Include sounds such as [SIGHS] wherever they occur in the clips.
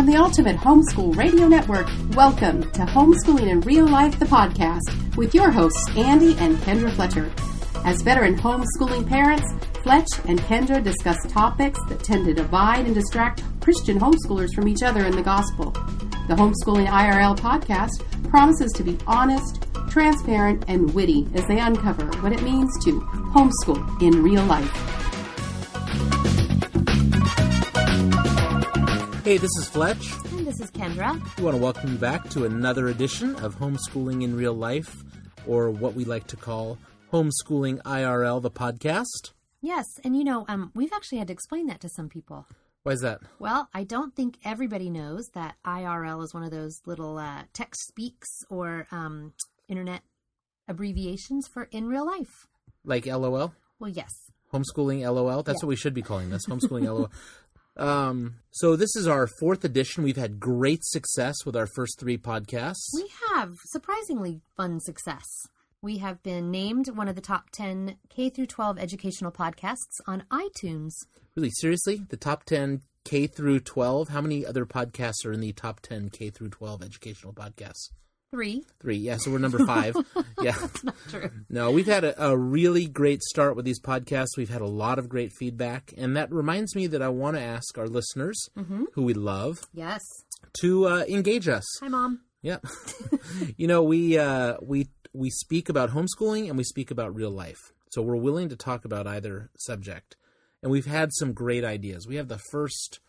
From the Ultimate Homeschool Radio Network, welcome to Homeschooling in Real Life, the podcast, with your hosts, Andy and Kendra Fletcher. As veteran homeschooling parents, Fletch and Kendra discuss topics that tend to divide and distract Christian homeschoolers from each other in the gospel. The Homeschooling IRL podcast promises to be honest, transparent, and witty as they uncover what it means to homeschool in real life. Hey, this is Fletch. And this is Kendra. We want to welcome you back to another edition of Homeschooling in Real Life, or what we like to call Homeschooling IRL, the podcast. Yes, and you know, um, we've actually had to explain that to some people. Why is that? Well, I don't think everybody knows that IRL is one of those little uh, text speaks or um, internet abbreviations for in real life. Like LOL? Well, yes. Homeschooling LOL? That's Yeah. what we should be calling this. Homeschooling LOL. [LAUGHS] Um, so this is our fourth edition. We've had great success with our first three podcasts. We have surprisingly fun success. We have been named one of the top 10 K through 12 educational podcasts on iTunes. Really, seriously, the top ten K through twelve. How many other podcasts are in the top ten K through twelve educational podcasts? Three. Three. Yeah, so we're number five. [LAUGHS] yeah. Not true. No, we've had a, a really great start with these podcasts. We've had a lot of great feedback, and that reminds me that I want to ask our listeners, who we love, Yes. to uh, engage us. Hi, Mom. Yeah, [LAUGHS] you know we uh, we we speak about homeschooling and we speak about real life, so we're willing to talk about either subject, and we've had some great ideas. We have the first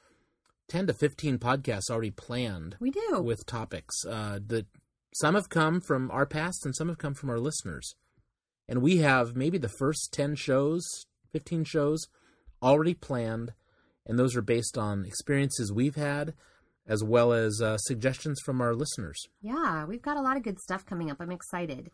ten to fifteen podcasts already planned We do. with topics uh, that some have come from our past and some have come from our listeners. And we have maybe the first 10 shows, 15 shows already planned. And those are based on experiences we've had as well as uh, suggestions from our listeners. Yeah, we've got a lot of good stuff coming up. I'm excited.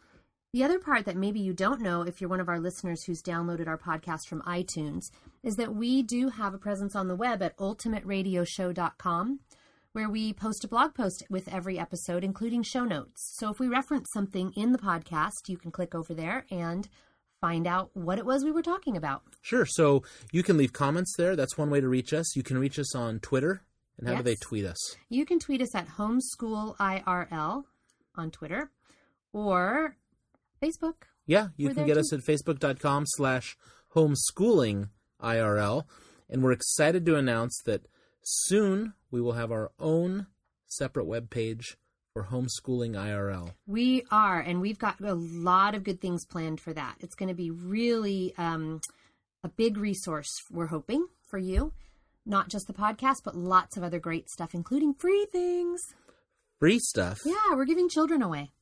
The other part that maybe you don't know if you're one of our listeners who's downloaded our podcast from iTunes is that we do have a presence on the web at ultimateradioshow.com where we post a blog post with every episode, including show notes. So if we reference something in the podcast, you can click over there and find out what it was we were talking about. Sure. So you can leave comments there. That's one way to reach us. You can reach us on Twitter. And how do they tweet us? You can tweet us at homeschoolirl on Twitter or Facebook. Yeah, you We're can get us at facebook.com slash homeschooling IRL. And we're excited to announce that soon we will have our own separate web page for homeschooling IRL. We are, and we've got a lot of good things planned for that. It's going to be really um, a big resource, we're hoping, for you. Not just the podcast, but lots of other great stuff, including free things. Free stuff. Yeah, we're giving children away. [LAUGHS]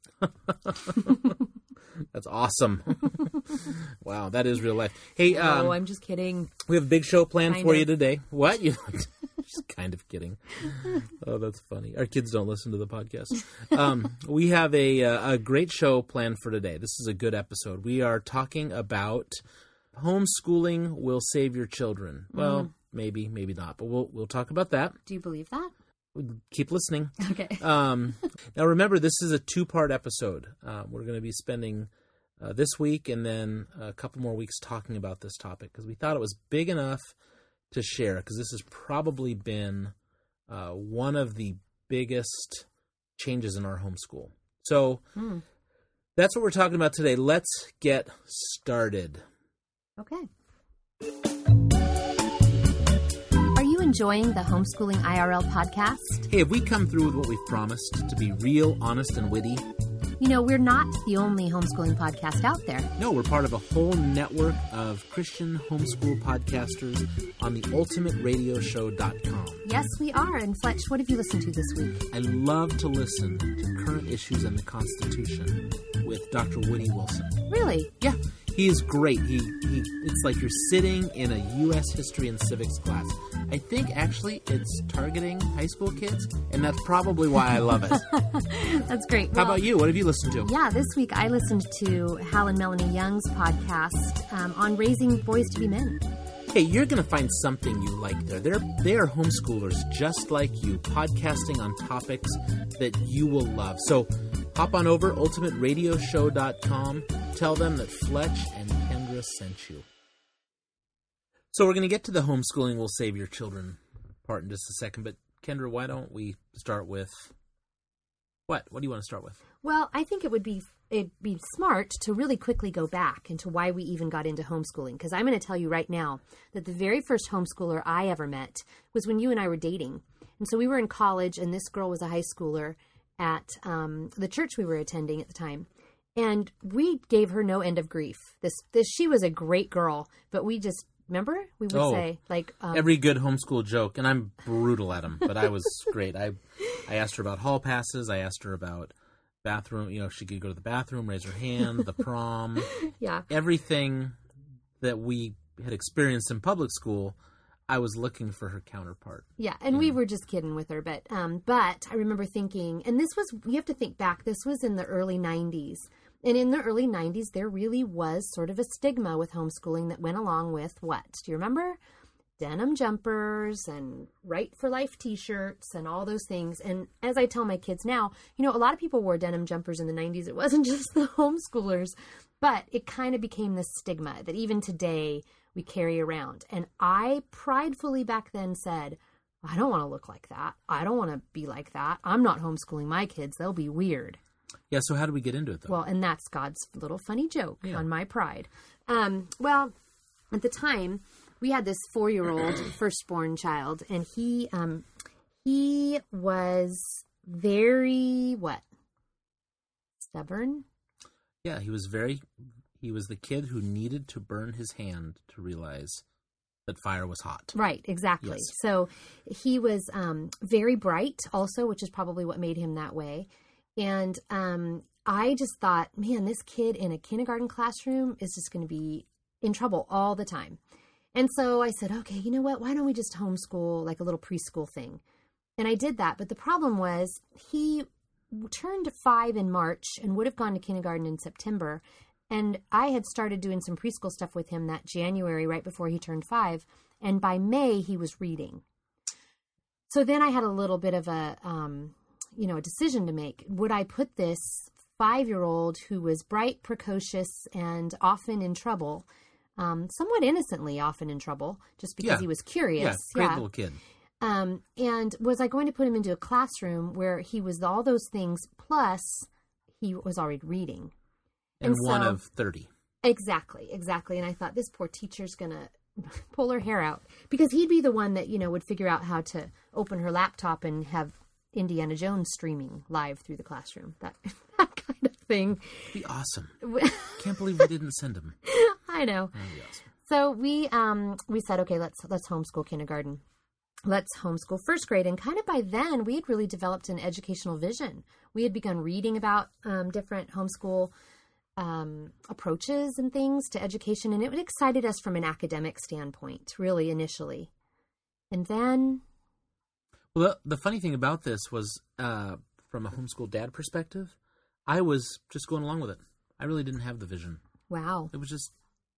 [LAUGHS] That's awesome. [LAUGHS] wow, that is real life. Hey, um, oh, I'm just kidding. we have a big show planned Kind for of. you today. What? You [LAUGHS] just kind of kidding. Oh, that's funny. Our kids don't listen to the podcast. Um, we have a uh, a great show planned for today. This is a good episode. We are talking about homeschooling will save your children. Well, Mm. maybe, maybe not, but we'll we'll talk about that. Do you believe that? Keep listening. Okay. [LAUGHS] Um, now, remember, this is a two part episode. Uh, we're going to be spending uh, this week and then a couple more weeks talking about this topic because we thought it was big enough to share because this has probably been uh, one of the biggest changes in our homeschool. So Hmm. that's what we're talking about today. Let's get started. Okay. Are you enjoying the Homeschooling IRL podcast? Hey, have we come through with what we've promised to be real, honest, and witty? You know, we're not the only homeschooling podcast out there. No, we're part of a whole network of Christian homeschool podcasters on the ultimateradioshow.com. Yes, we are. And Fletch, what have you listened to this week? I love to listen to current issues in the Constitution with Dr. Woody Wilson. Really? Yeah, he is great. He, he it's like you're sitting in a U.S. history and civics class. I think actually it's targeting high school kids, and that's probably why I love it. [LAUGHS] That's great. How about you? What have you listened to? Yeah, this week I listened to Hal and Melanie Young's podcast um, on raising boys to be men. Hey, you're going to find something you like there. They're they are homeschoolers just like you, podcasting on topics that you will love. So hop on over ultimateradioshow.com. Tell them that Fletch and Kendra sent you. So we're going to get to the homeschooling will save your children part in just a second, but Kendra, why don't we start with what? What do you want to start with? Well, I think it would be it'd be smart to really quickly go back into why we even got into homeschooling because I'm going to tell you right now that the very first homeschooler I ever met was when you and I were dating. And so we were in college and this girl was a high schooler at um, the church we were attending at the time. And we gave her no end of grief. This this she was a great girl, but we just remember we would Oh. say like um, Every good homeschool joke, and I'm brutal at them, but I was [LAUGHS] great. I I asked her about hall passes. I asked her about bathroom. You know, she could go to the bathroom, raise her hand, the prom, [LAUGHS] yeah. everything that we had experienced in public school. I was looking for her counterpart. Yeah, and we were just kidding with her, but um, but I remember thinking, and this was you have to think back. This was in the early '90s, and in the early '90s, there really was sort of a stigma with homeschooling that went along with what? Do you remember? Denim jumpers and Right for Life T-shirts and all those things. And as I tell my kids now, you know, a lot of people wore denim jumpers in the '90s. It wasn't [LAUGHS] just the homeschoolers, but it kind of became this stigma that even today we carry around. And I pridefully back then said, I don't want to look like that. I don't want to be like that. I'm not homeschooling my kids. They'll be weird. Yeah. So how did we get into it though? Well, and that's God's little funny joke Yeah. on my pride. Um, well, at the time, we had this four-year-old [CLEARS THROAT] firstborn child, and he um, he was very what stubborn. yeah, he was very. He was the kid who needed to burn his hand to realize that fire was hot. Right, exactly. Yes. So he was um, very bright, also, which is probably what made him that way. And um, I just thought, man, this kid in a kindergarten classroom is just going to be in trouble all the time. And so I said, okay, you know what? Why don't we just homeschool like a little preschool thing? And I did that. But the problem was he turned five in March and would have gone to kindergarten in September. And I had started doing some preschool stuff with him that January, right before he turned five. And by May, he was reading. So then I had a little bit of a, um, you know, a decision to make. Would I put this five year old who was bright, precocious, and often in trouble, um, somewhat innocently often in trouble, just because Yeah. he was curious? Yeah, great little kid. Um, and was I going to put him into a classroom where he was all those things plus he was already reading? And, And one of thirty. Exactly, exactly. And I thought this poor teacher's gonna [LAUGHS] pull her hair out because he'd be the one that you know would figure out how to open her laptop and have Indiana Jones streaming live through the classroom. That [LAUGHS] that kind of thing. Be awesome. [LAUGHS] Can't believe we didn't send him. I know. Awesome. So we um we said, okay, let's let's homeschool kindergarten. Let's homeschool first grade, and kind of by then we had really developed an educational vision. We had begun reading about um, different homeschool um, approaches and things to education, and it excited us from an academic standpoint, really initially. And then, Well, the, the funny thing about this was, uh, from a homeschool dad perspective, I was just going along with it. I really didn't have the vision. wow, It was just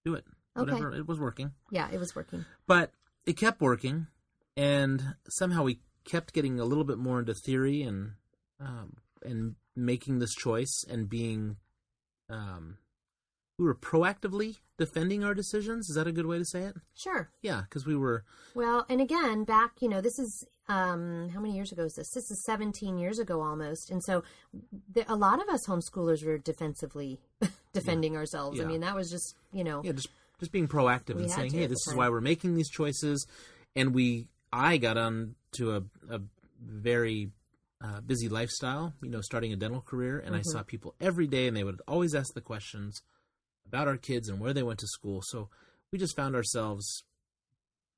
do it. Okay. Whatever. It was working. yeah, it was working. But it kept working, and somehow we kept getting a little bit more into theory and um, and making this choice and being um, we were proactively defending our decisions. Is that a good way to say it? Sure. Yeah, because we were Well, and again, back, you know, this is um, how many years ago is this? This is 17 years ago almost. And so the, a lot of us homeschoolers were defensively [LAUGHS] defending ourselves. I mean, that was just, you know, yeah just just being proactive and saying, hey, this is why we're making these choices, and we I got on to a, a very uh, busy lifestyle, you know, starting a dental career, and I Mm-hmm. saw people every day, and they would always ask the questions about our kids and where they went to school. So we just found ourselves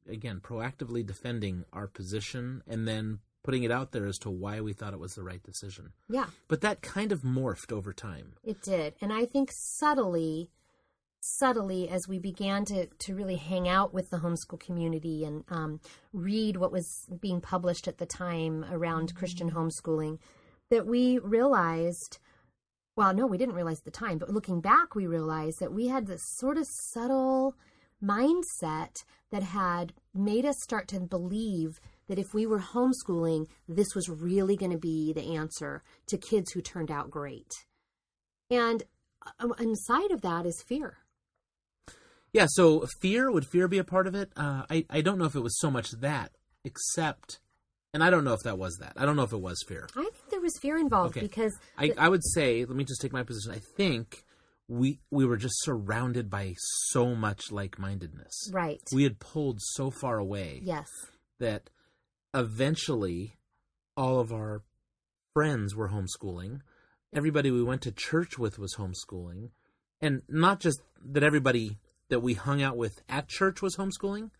again proactively defending our position, and then putting it out there as to why we thought it was the right decision. yeah, But that kind of morphed over time. it did. And I think subtly, subtly, as we began to, to really hang out with the homeschool community and um, read what was being published at the time around Christian homeschooling, that we realized well, no, we didn't realize at the time, but looking back, we realized that we had this sort of subtle mindset that had made us start to believe that if we were homeschooling, this was really going to be the answer to kids who turned out great. And uh, inside of that is fear. Yeah, so fear would fear be a part of it? Uh, I I don't know if it was so much that, except and I don't know if that was that. I don't know if it was fear. I think there was fear involved Okay. because I, I would say, let me just take my position. I think we we were just surrounded by so much like mindedness. right. We had pulled so far away yes. that eventually all of our friends were homeschooling. Everybody we went to church with was homeschooling. And not just that everybody that we hung out with at church was homeschooling,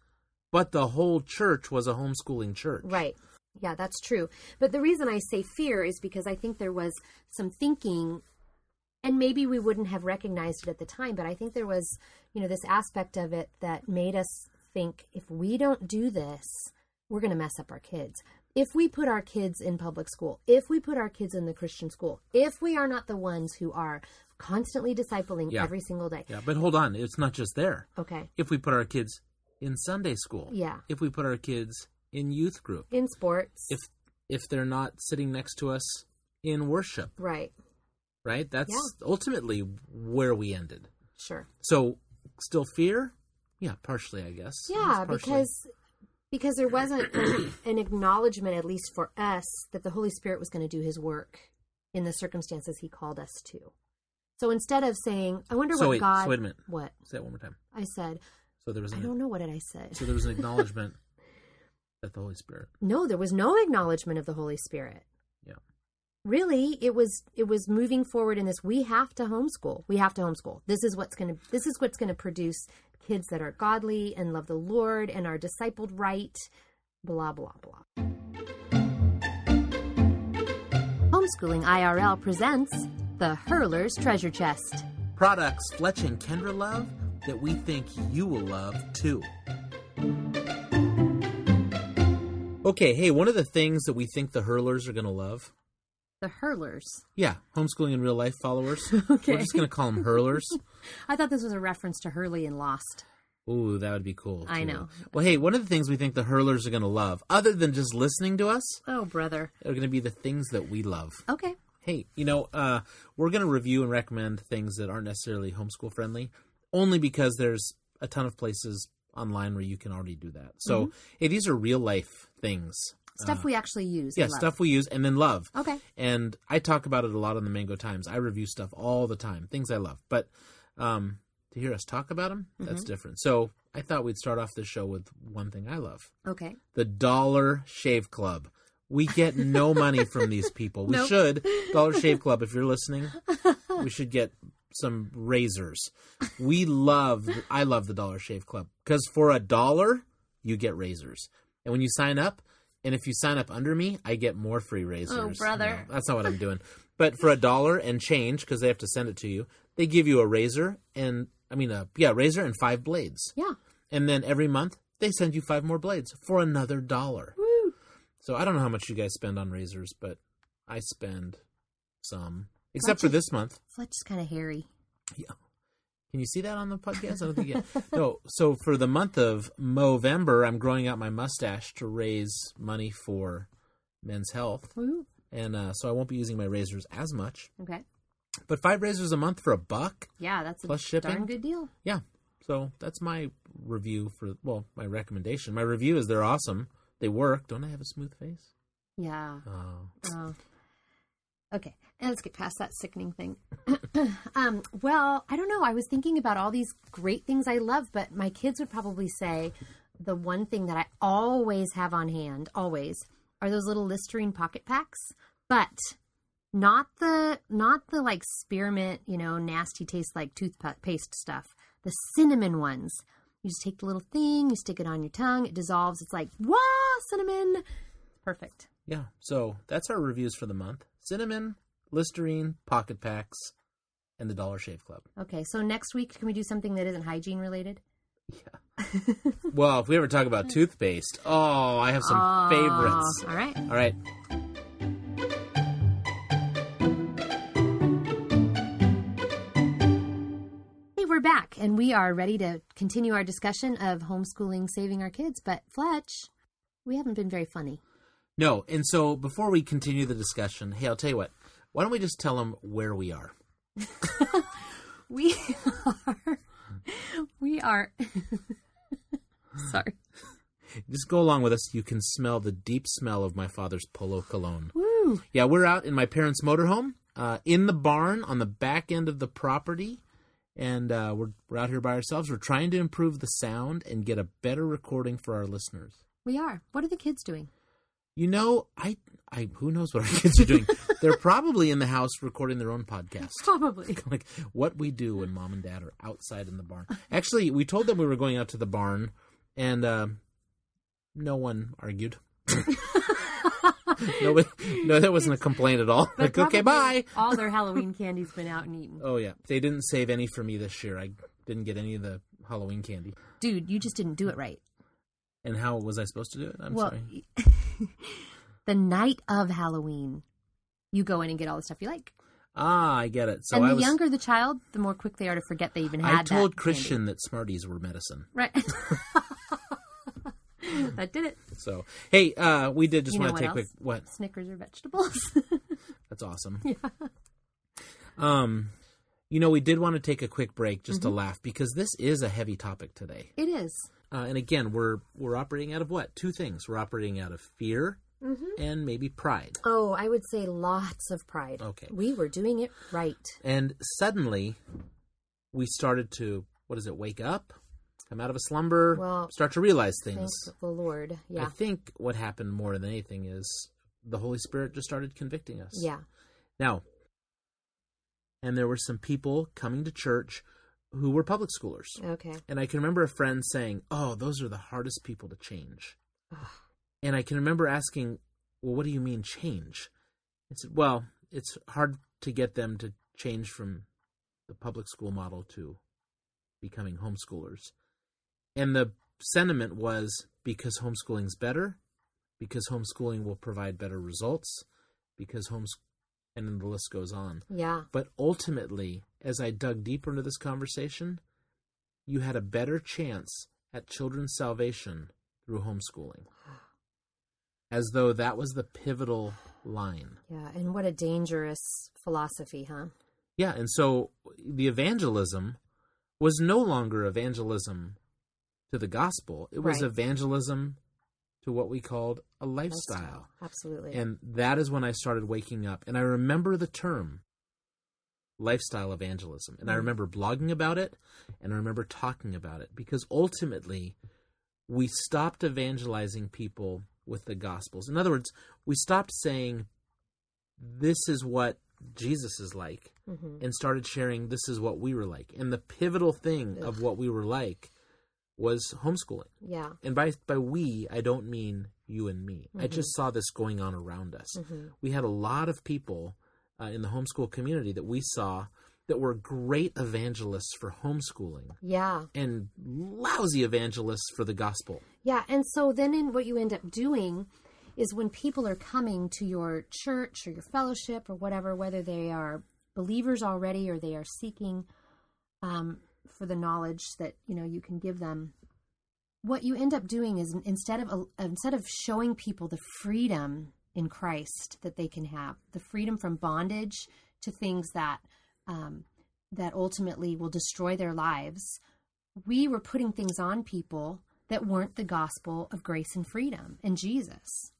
but the whole church was a homeschooling church. Right. Yeah, that's true. But the reason I say fear is because I think there was some thinking and maybe we wouldn't have recognized it at the time, but I think there was, you know, this aspect of it that made us think if we don't do this, we're going to mess up our kids. If we put our kids in public school, if we put our kids in the Christian school, if we are not the ones who are constantly discipling Yeah. every single day. Yeah, but hold on, it's not just there. Okay. If we put our kids in Sunday school, Yeah. if we put our kids in youth group, In sports. if if they're not sitting next to us in worship, right. right? That's Yeah. ultimately where we ended. Sure. So, still fear? Yeah, partially, I guess. Yeah, partially- because because there wasn't an, an acknowledgement, at least for us, that the Holy Spirit was going to do His work in the circumstances He called us to. So instead of saying, "I wonder So what wait, God," so wait a minute. what say that one more time. I said, So there was I don't know what did I say. so there was an [LAUGHS] acknowledgement that the Holy Spirit. No, there was no acknowledgement of the Holy Spirit. Yeah. Really, it was it was moving forward in this. We have to homeschool. We have to homeschool. This is what's going to this is what's going to produce kids that are godly and love the Lord and are discipled right. Blah blah blah. Homeschooling IRL presents the Hurler's Treasure Chest. Products Fletch and Kendra love that we think you will love too. Okay, hey, one of the things that we think the hurlers are going to love, The Hurlers. yeah, homeschooling in real life followers. [LAUGHS] Okay. We're just going to call them hurlers. [LAUGHS] I thought this was a reference to Hurley and Lost. Ooh, that would be cool. I know. Well, hey, one of the things we think the hurlers are going to love, other than just listening to us, Oh, brother—they're going to be the things that we love. Okay. Hey, you know, uh, we're going to review and recommend things that aren't necessarily homeschool friendly, only because there's a ton of places online where you can already do that. So, Mm-hmm. hey, these are real life things. Stuff we actually use. Yeah, stuff we use and then love. Okay. And I talk about it a lot on the Mango Times. I review stuff all the time, things I love. But um, to hear us talk about them, Mm-hmm. that's different. So I thought we'd start off the show with one thing I love Okay. the Dollar Shave Club. We get no money from these people. We Nope. should. Dollar Shave Club, if you're listening, we should get some razors. We love, I love the Dollar Shave Club because for a dollar, you get razors. And when you sign up, and if you sign up under me, I get more free razors. Oh, brother. No, that's not what I'm doing. But for a dollar and change, because they have to send it to you, they give you a razor and, I mean, a, yeah, razor and five blades. Yeah. And then every month, they send you five more blades for another dollar. So I don't know how much you guys spend on razors, but I spend some. Except for this month. Fletch is kind of hairy. Yeah. Can you see that on the podcast? I don't think you No. So for the month of Movember, I'm growing out my mustache to raise money for men's health. Woo. And uh, so I won't be using my razors as much. Okay. But five razors a month for a buck? Yeah, that's a Plus shipping? darn good deal. Yeah. So that's my review for, well, my recommendation. My review is they're awesome. They work. Don't I have a smooth face? Yeah. Oh. Oh. Okay, and let's get past that sickening thing. [COUGHS] um, well, I don't know. I was thinking about all these great things I love, but my kids would probably say the one thing that I always have on hand, always, are those little Listerine pocket packs. But not the not the like spearmint, you know, nasty taste like toothpaste stuff. The cinnamon ones. You just take the little thing, you stick it on your tongue, it dissolves. It's like, wah, cinnamon. Perfect. Yeah. So that's our reviews for the month cinnamon, Listerine, pocket packs, and the Dollar Shave Club. Okay, so next week can we do something that isn't hygiene related? Yeah. [LAUGHS] well, if we ever talk about [LAUGHS] toothpaste, oh, I have some favorites. All right. All right. We're back and we are ready to continue our discussion of homeschooling saving our kids. But Fletch, we haven't been very funny. No, and so before we continue the discussion, hey, I'll tell you what. Why don't we just tell them where [LAUGHS] we are? We are. We [LAUGHS] are. Sorry. just go along with us. You can smell the deep smell of my father's Polo cologne. Woo! Yeah, we're out in my parents' motorhome, uh, in the barn on the back end of the property, and uh, we're we're out here by ourselves. We're trying to improve the sound and get a better recording for our listeners. We are. What are the kids doing? You know, I I who knows what our [LAUGHS] kids are doing? They're probably in the house recording their own podcast. [LAUGHS] Probably. [LAUGHS] like what we do when mom and dad are outside in the barn. Actually, we told them we were going out to the barn, and uh, no one argued. [LAUGHS] Nobody, no, that wasn't a complaint at all. like, okay, bye. All their [LAUGHS] Halloween candy's been out and eaten. Oh yeah, they didn't save any for me this year. I didn't get any of the Halloween candy. Dude, you just didn't do it right. And how was I supposed to do it? I'm well, sorry. [LAUGHS] the night of Halloween, you go in and get all the stuff you like. Ah, I get it. So and the was. younger the child, the more quick they are to forget they even had I told Christian that Smarties were medicine. Right. [LAUGHS] that did it. So hey, uh, we did just You want to take what quick. What? Snickers are vegetables. [LAUGHS] That's awesome. Yeah. Um, you know, we did want to take a quick break just Mm-hmm. to laugh because this is a heavy topic today. it is. Uh, and again, we're we're operating out of what? Two things. We're operating out of fear Mm-hmm. and maybe pride. Oh, I would say lots of pride. Okay. We were doing it right. And suddenly, we started to what is it? Wake up, come out of a slumber, Well, start to realize things. the Lord. Yeah. I think what happened more than anything is the Holy Spirit just started convicting us. Yeah. Now, and there were some people coming to church who were public schoolers. Okay. And I can remember a friend saying, Oh, those are the hardest people to change. and I can remember asking, Well, what do you mean change? I said, Well, it's hard to get them to change from the public school model to becoming homeschoolers. And the sentiment was because homeschooling's better, because homeschooling will provide better results, because homes and then the list goes on. Yeah. But ultimately, as I dug deeper into this conversation, you had a better chance at children's salvation through homeschooling. [GASPS] As though that was the pivotal line. Yeah. And what a dangerous philosophy, huh? Yeah, and so the evangelism was no longer evangelism to the gospel, it was Right. evangelism to what we called a lifestyle. Absolutely. And that is when I started waking up. And I remember the term lifestyle evangelism. And I remember blogging about it and I remember talking about it because ultimately we stopped evangelizing people with the gospels. In other words, we stopped saying, this is what Jesus is like, Mhm. and started sharing, this is what we were like. And the pivotal thing of what we were like was homeschooling Yeah. and by by we I don't mean you and me. I just saw this going on around us. We had a lot of people uh, in the homeschool community that we saw that were great evangelists for homeschooling Yeah. and lousy evangelists for the gospel. Yeah, and so then in what you end up doing is when people are coming to your church or your fellowship or whatever, whether they are believers already or they are seeking um, for the knowledge that you know you can give them, what you end up doing is instead of instead of showing people the freedom in Christ that they can have, the freedom from bondage to things that um, that ultimately will destroy their lives, we were putting things on people that weren't the gospel of grace and freedom and Jesus.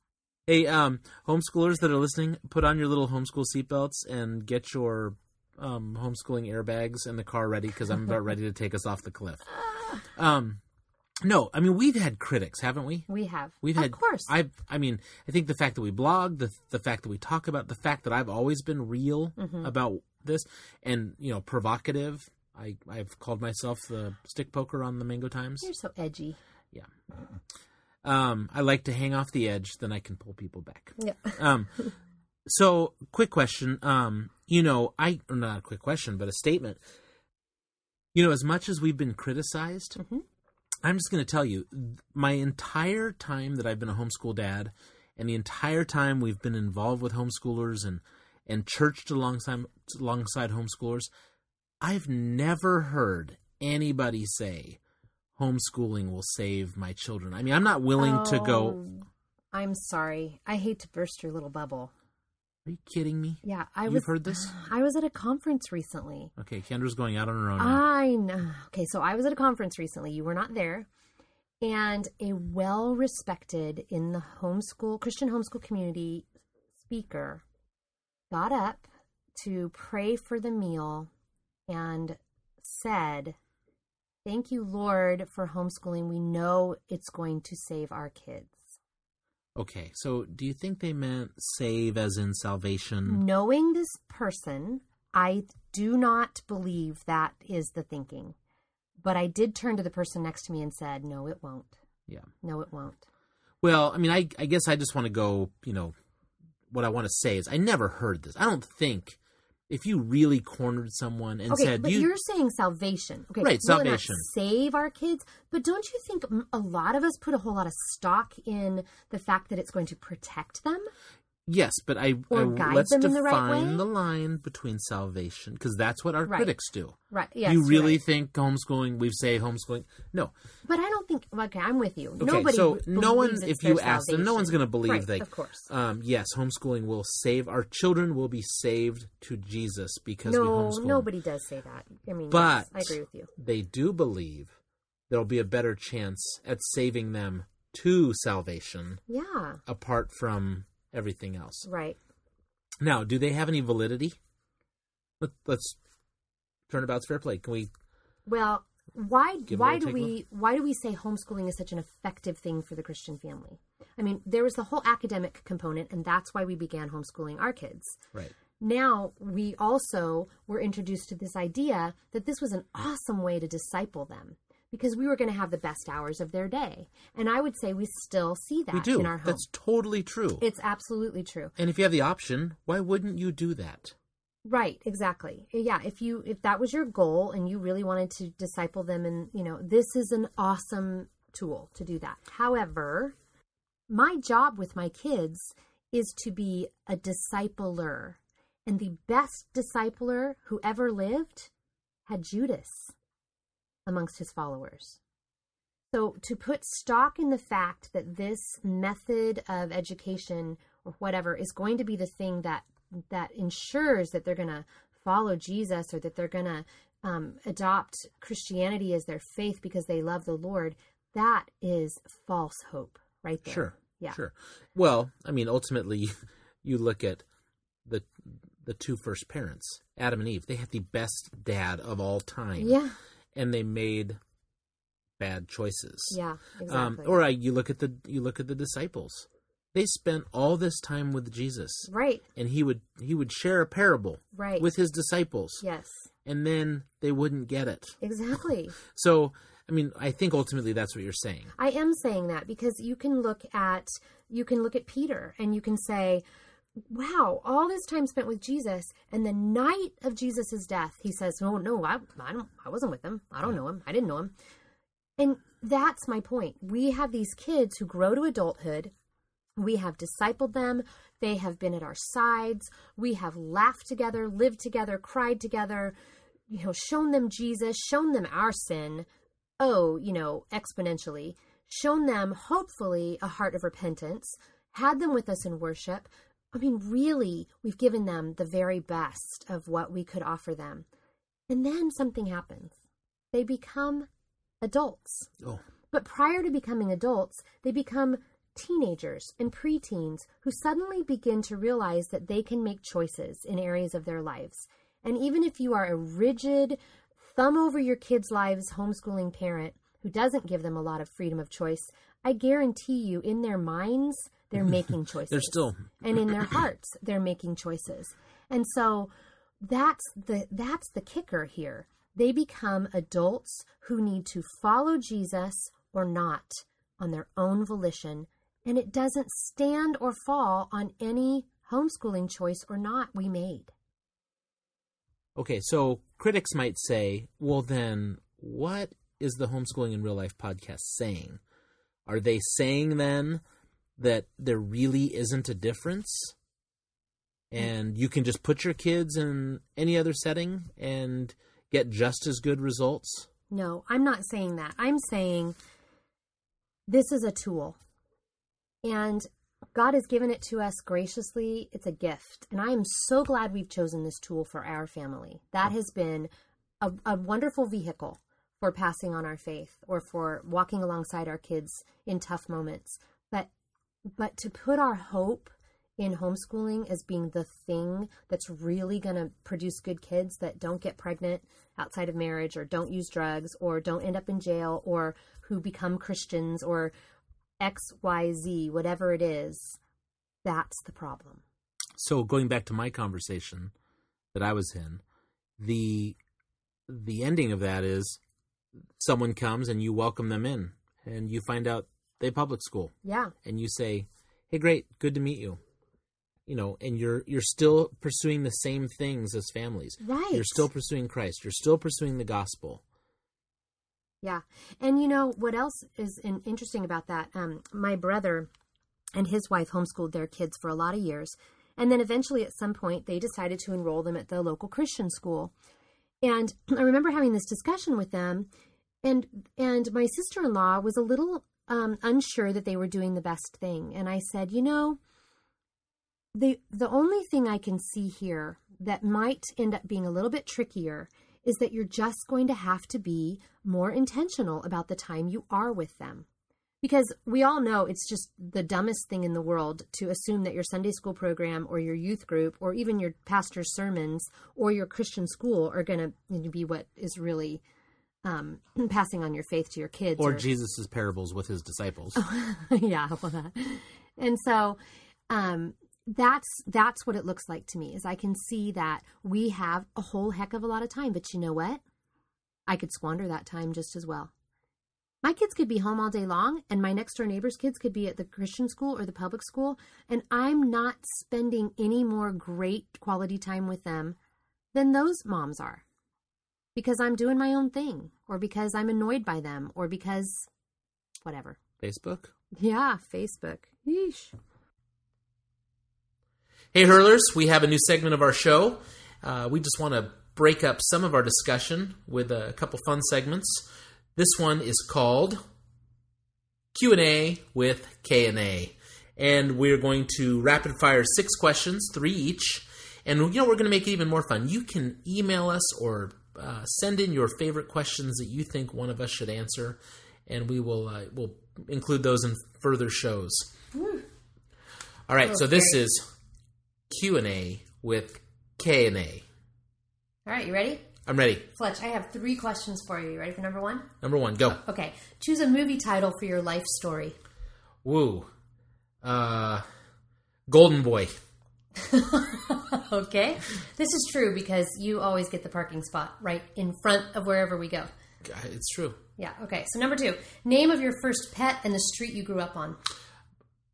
Hey, um, homeschoolers that are listening, put on your little homeschool seatbelts and get your um, homeschooling airbags in the car ready because I'm about ready to take us off the cliff. [LAUGHS] Um, no, I mean we've had critics, haven't we? We have. We've of had, course. I, I mean, I think the fact that we blog, the the fact that we talk about, the fact that I've always been real Mm-hmm. about this, and you know, provocative. I I've called myself the stick poker on the Mango Times. You're so edgy. Yeah. Um, I like to hang off the edge, then I can pull people back. Yeah. Um, [LAUGHS] so quick question. Um, you know, I not a quick question, but a statement. You know, as much as we've been criticized, Mhm. I'm just going to tell you, my entire time that I've been a homeschool dad, and the entire time we've been involved with homeschoolers and and churched alongside alongside homeschoolers, I've never heard anybody say homeschooling will save my children. I mean, I'm not willing to go. Oh, I'm sorry. I hate to burst your little bubble. Are you kidding me? Yeah, I You've was. heard this? [SIGHS] I was at a conference recently. Okay, Kendra's going out on her own. now. I know. Okay, so I was at a conference recently. You were not there. And a well respected in the homeschool, Christian homeschool community speaker got up to pray for the meal and said, Thank you, Lord, for homeschooling. We know it's going to save our kids. Okay, so do you think they meant save as in salvation? Knowing this person, I do not believe that is the thinking. But I did turn to the person next to me and said, No, it won't. Yeah. No, it won't. Well, I mean, I, I guess I just want to go, you know, what I want to say is I never heard this. I don't think if you really cornered someone and okay, said but you are saying salvation. Okay, Right, will it not salvation. save our kids, but don't you think a lot of us put a whole lot of stock in the fact that it's going to protect them? Yes, but I, I guide let's them in the right define way? the line between salvation because that's what our Right. critics do. Right. Yes. you really right. think homeschooling? We say homeschooling. No. But I don't think. Okay, I'm with you. Okay, Nobody. so no one, if you ask them, no one's going to believe Right, that. Of course. Um, yes, homeschooling will save our children. Will be saved to Jesus because we No, homeschool. nobody does say that. I mean, But yes, I agree with you. they do believe there'll be a better chance at saving them to salvation Yeah. apart from everything else. Right. Now, do they have any validity? Let, let's turnabout's fair play. Can we? Well, why why do we why do we say homeschooling is such an effective thing for the Christian family? I mean, there was the whole academic component, and that's why we began homeschooling our kids. Right. Now we also were introduced to this idea that this was an awesome way to disciple them because we were going to have the best hours of their day, and I would say we still see that We do. in our home. That's totally true. It's absolutely true. and if you have the option, why wouldn't you do that? Right, exactly. Yeah, if you if that was your goal and you really wanted to disciple them and, you know, this is an awesome tool to do that. However, my job with my kids is to be a discipler. And the best discipler who ever lived had Judas amongst his followers. So to put stock in the fact that this method of education or whatever is going to be the thing that that ensures that they're going to follow Jesus or that they're going to um, adopt Christianity as their faith because they love the Lord, that is false hope right there. Sure. Yeah. Sure. Well, I mean, ultimately, [LAUGHS] you look at the the two first parents, Adam and Eve. They had the best dad of all time. Yeah. And they made bad choices. Yeah. Exactly. Um, or I, you look at the you look at the disciples. They spent all this time with Jesus, right. and he would he would share a parable Right. with his disciples, yes. and then they wouldn't get it. Exactly. [LAUGHS] So, I mean, I think ultimately that's what you're saying. I am saying that because you can look at you can look at Peter and you can say, "Wow, all this time spent with Jesus, and the night of Jesus' death, he says, "Oh no, I, I don't, I wasn't with him. I don't know him. I didn't know him." And that's my point. We have these kids who grow to adulthood. We have discipled them. They have been at our sides. We have laughed together, lived together, cried together, you know, shown them Jesus, shown them our sin. Oh, you know, exponentially. Shown them, hopefully, a heart of repentance, had them with us in worship. I mean, really, we've given them the very best of what we could offer them. And then something happens. They become adults. Oh, But prior to becoming adults, they become teenagers and preteens who suddenly begin to realize that they can make choices in areas of their lives. And even if you are a rigid, thumb over your kids' lives homeschooling parent who doesn't give them a lot of freedom of choice, I guarantee you in their minds, they're mm-hmm. making [LAUGHS] choices. They're still and in their hearts, they're making choices. And so that's the that's the kicker here. They become adults who need to follow Jesus or not on their own volition, and it doesn't stand or fall on any homeschooling choice or not we made. Okay, so critics might say, well, then what is the Homeschooling in Real Life podcast saying? Are they saying then that there really isn't a difference? Hmm. And you can just put your kids in any other setting and get just as good results? No, I'm not saying that. I'm saying this is a tool. And God has given it to us graciously. It's a gift. And I am so glad we've chosen this tool for our family. That has been a, a wonderful vehicle for passing on our faith or for walking alongside our kids in tough moments. But to put our hope in homeschooling as being the thing that's really going to produce good kids that don't get pregnant outside of marriage or don't use drugs or don't end up in jail or who become Christians or XYZ, whatever it is, that's the problem. So going back to my conversation that I was in, the the ending of that is someone comes and you welcome them in and you find out they public school Yeah. and you say, "Hey, great, good to meet you." You know, and you're you're still pursuing the same things as families. Right. You're still pursuing Christ. You're still pursuing the gospel. Yeah. And you know what else is in, interesting about that? Um, my brother and his wife homeschooled their kids for a lot of years. And then eventually, at some point, they decided to enroll them at the local Christian school. And [CLEARS THROAT] I remember having this discussion with them, and and my sister in law was a little um, unsure that they were doing the best thing. And I said, you know, the the only thing I can see here that might end up being a little bit trickier is that you're just going to have to be more intentional about the time you are with them. Because we all know it's just the dumbest thing in the world to assume that your Sunday school program or your youth group or even your pastor's sermons or your Christian school are going to be what is really um, [CLEARS THROAT] passing on your faith to your kids. Or Jesus' parables with his disciples. [LAUGHS] yeah, well, that. And so um, that's that's what it looks like to me. Is I can see that we have a whole heck of a lot of time, but you know what? I could squander that time just as well. My kids could be home all day long, and my next door neighbor's kids could be at the Christian school or the public school, and I'm not spending any more great quality time with them than those moms are because I'm doing my own thing, or because I'm annoyed by them, or because whatever. Facebook. Yeah, Facebook. Yeesh. Hey, hurlers, we have a new segment of our show. Uh, we just want to break up some of our discussion with a couple fun segments. This one is called Q&A with K&A. And we're going to rapid fire six questions, three each. And you know, we're going to make it even more fun. You can email us or uh, send in your favorite questions that you think one of us should answer, and we will uh, we'll include those in further shows. All right, so this is Q and A with K and A. All right, you ready? I'm ready. Fletch, I have three questions for you. You ready for number one? Number one, go. Okay. Choose a movie title for your life story. Woo. Uh, Golden Boy. [LAUGHS] Okay. This is true because you always get the parking spot right in front of wherever we go. It's true. Yeah. Okay. So number two, name of your first pet and the street you grew up on.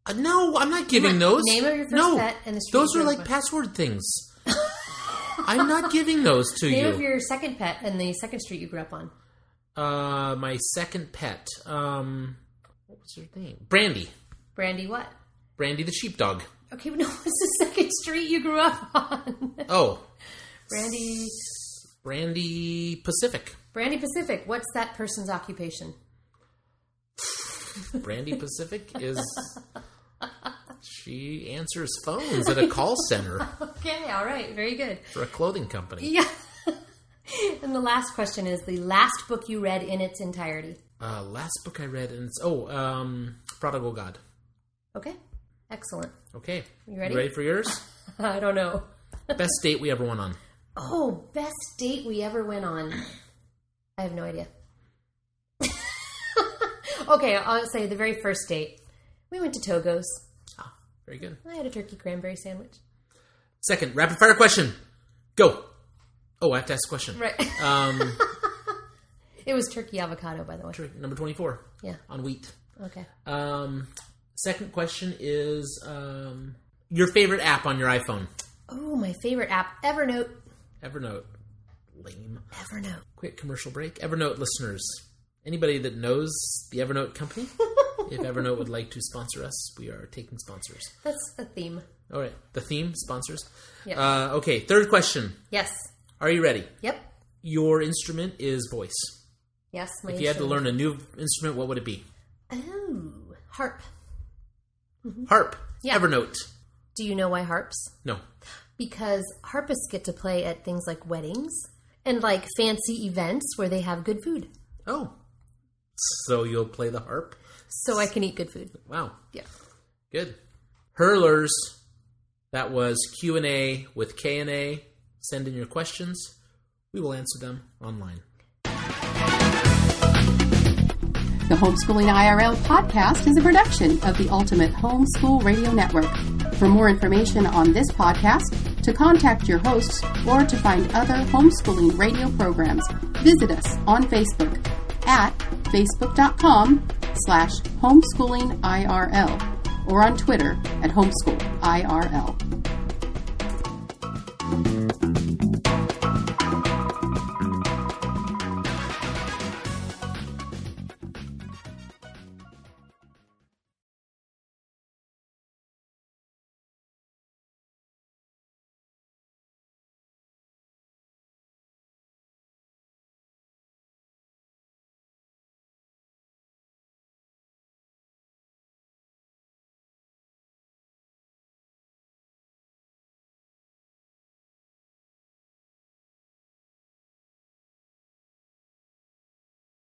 Uh, no, I'm not giving those. name of your first no, pet and the street those you are like on. password things. [LAUGHS] I'm not giving those to Name you. Name of your second pet and the second street you grew up on. Uh, my second pet. Um, what was her name? Brandy. Brandy, what? Brandy the sheepdog. Okay, but [LAUGHS] no, what's the second street you grew up on? Oh, Brandy. Brandy Pacific. Brandy Pacific. What's that person's occupation? Brandy [LAUGHS] Pacific is. She answers phones at a call center Okay, all right, very good. for a clothing company. Yeah. [LAUGHS] and the last question is the last book you read in its entirety. Uh, last book I read, and it's oh, um, Prodigal God. Okay, excellent. Okay, You ready? You ready for yours? [LAUGHS] I don't know. [LAUGHS] Best date we ever went on. Oh, best date we ever went on. I have no idea. [LAUGHS] okay, I'll say the very first date. We went to Togo's. Ah, very good. I had a turkey cranberry sandwich. Second, rapid fire question. Go. Oh, I have to ask a question. Right. Um, it was turkey avocado, by the way. number twenty-four Yeah. on wheat. Okay. Um, second question is um, your favorite app on your iPhone. Oh, my favorite app, Evernote. Evernote. Lame. Evernote. Quick commercial break. Evernote listeners, anybody that knows the Evernote company, [LAUGHS] if Evernote would like to sponsor us, we are taking sponsors. That's a theme. All right. The theme sponsors. Yeah. Uh, okay. Third question. Yes. Are you ready? Yep. Your instrument is voice. Yes. My If you had to learn a new instrument, what would it be? Oh, harp. Mm-hmm. Harp. Yeah. Evernote. Do you know why harps? No. Because harpists get to play at things like weddings and like fancy events where they have good food. Oh, so you'll play the harp? So I can eat good food. Wow, Yeah. good. Hurlers, that was Q and A with K and A. Send in your questions. We will answer them online. The Homeschooling IRL podcast is a production of the Ultimate Homeschool Radio Network. For more information on this podcast, to contact your hosts, or to find other homeschooling radio programs, visit us on Facebook at facebook.com slash homeschoolingirl or on Twitter at homeschoolirl.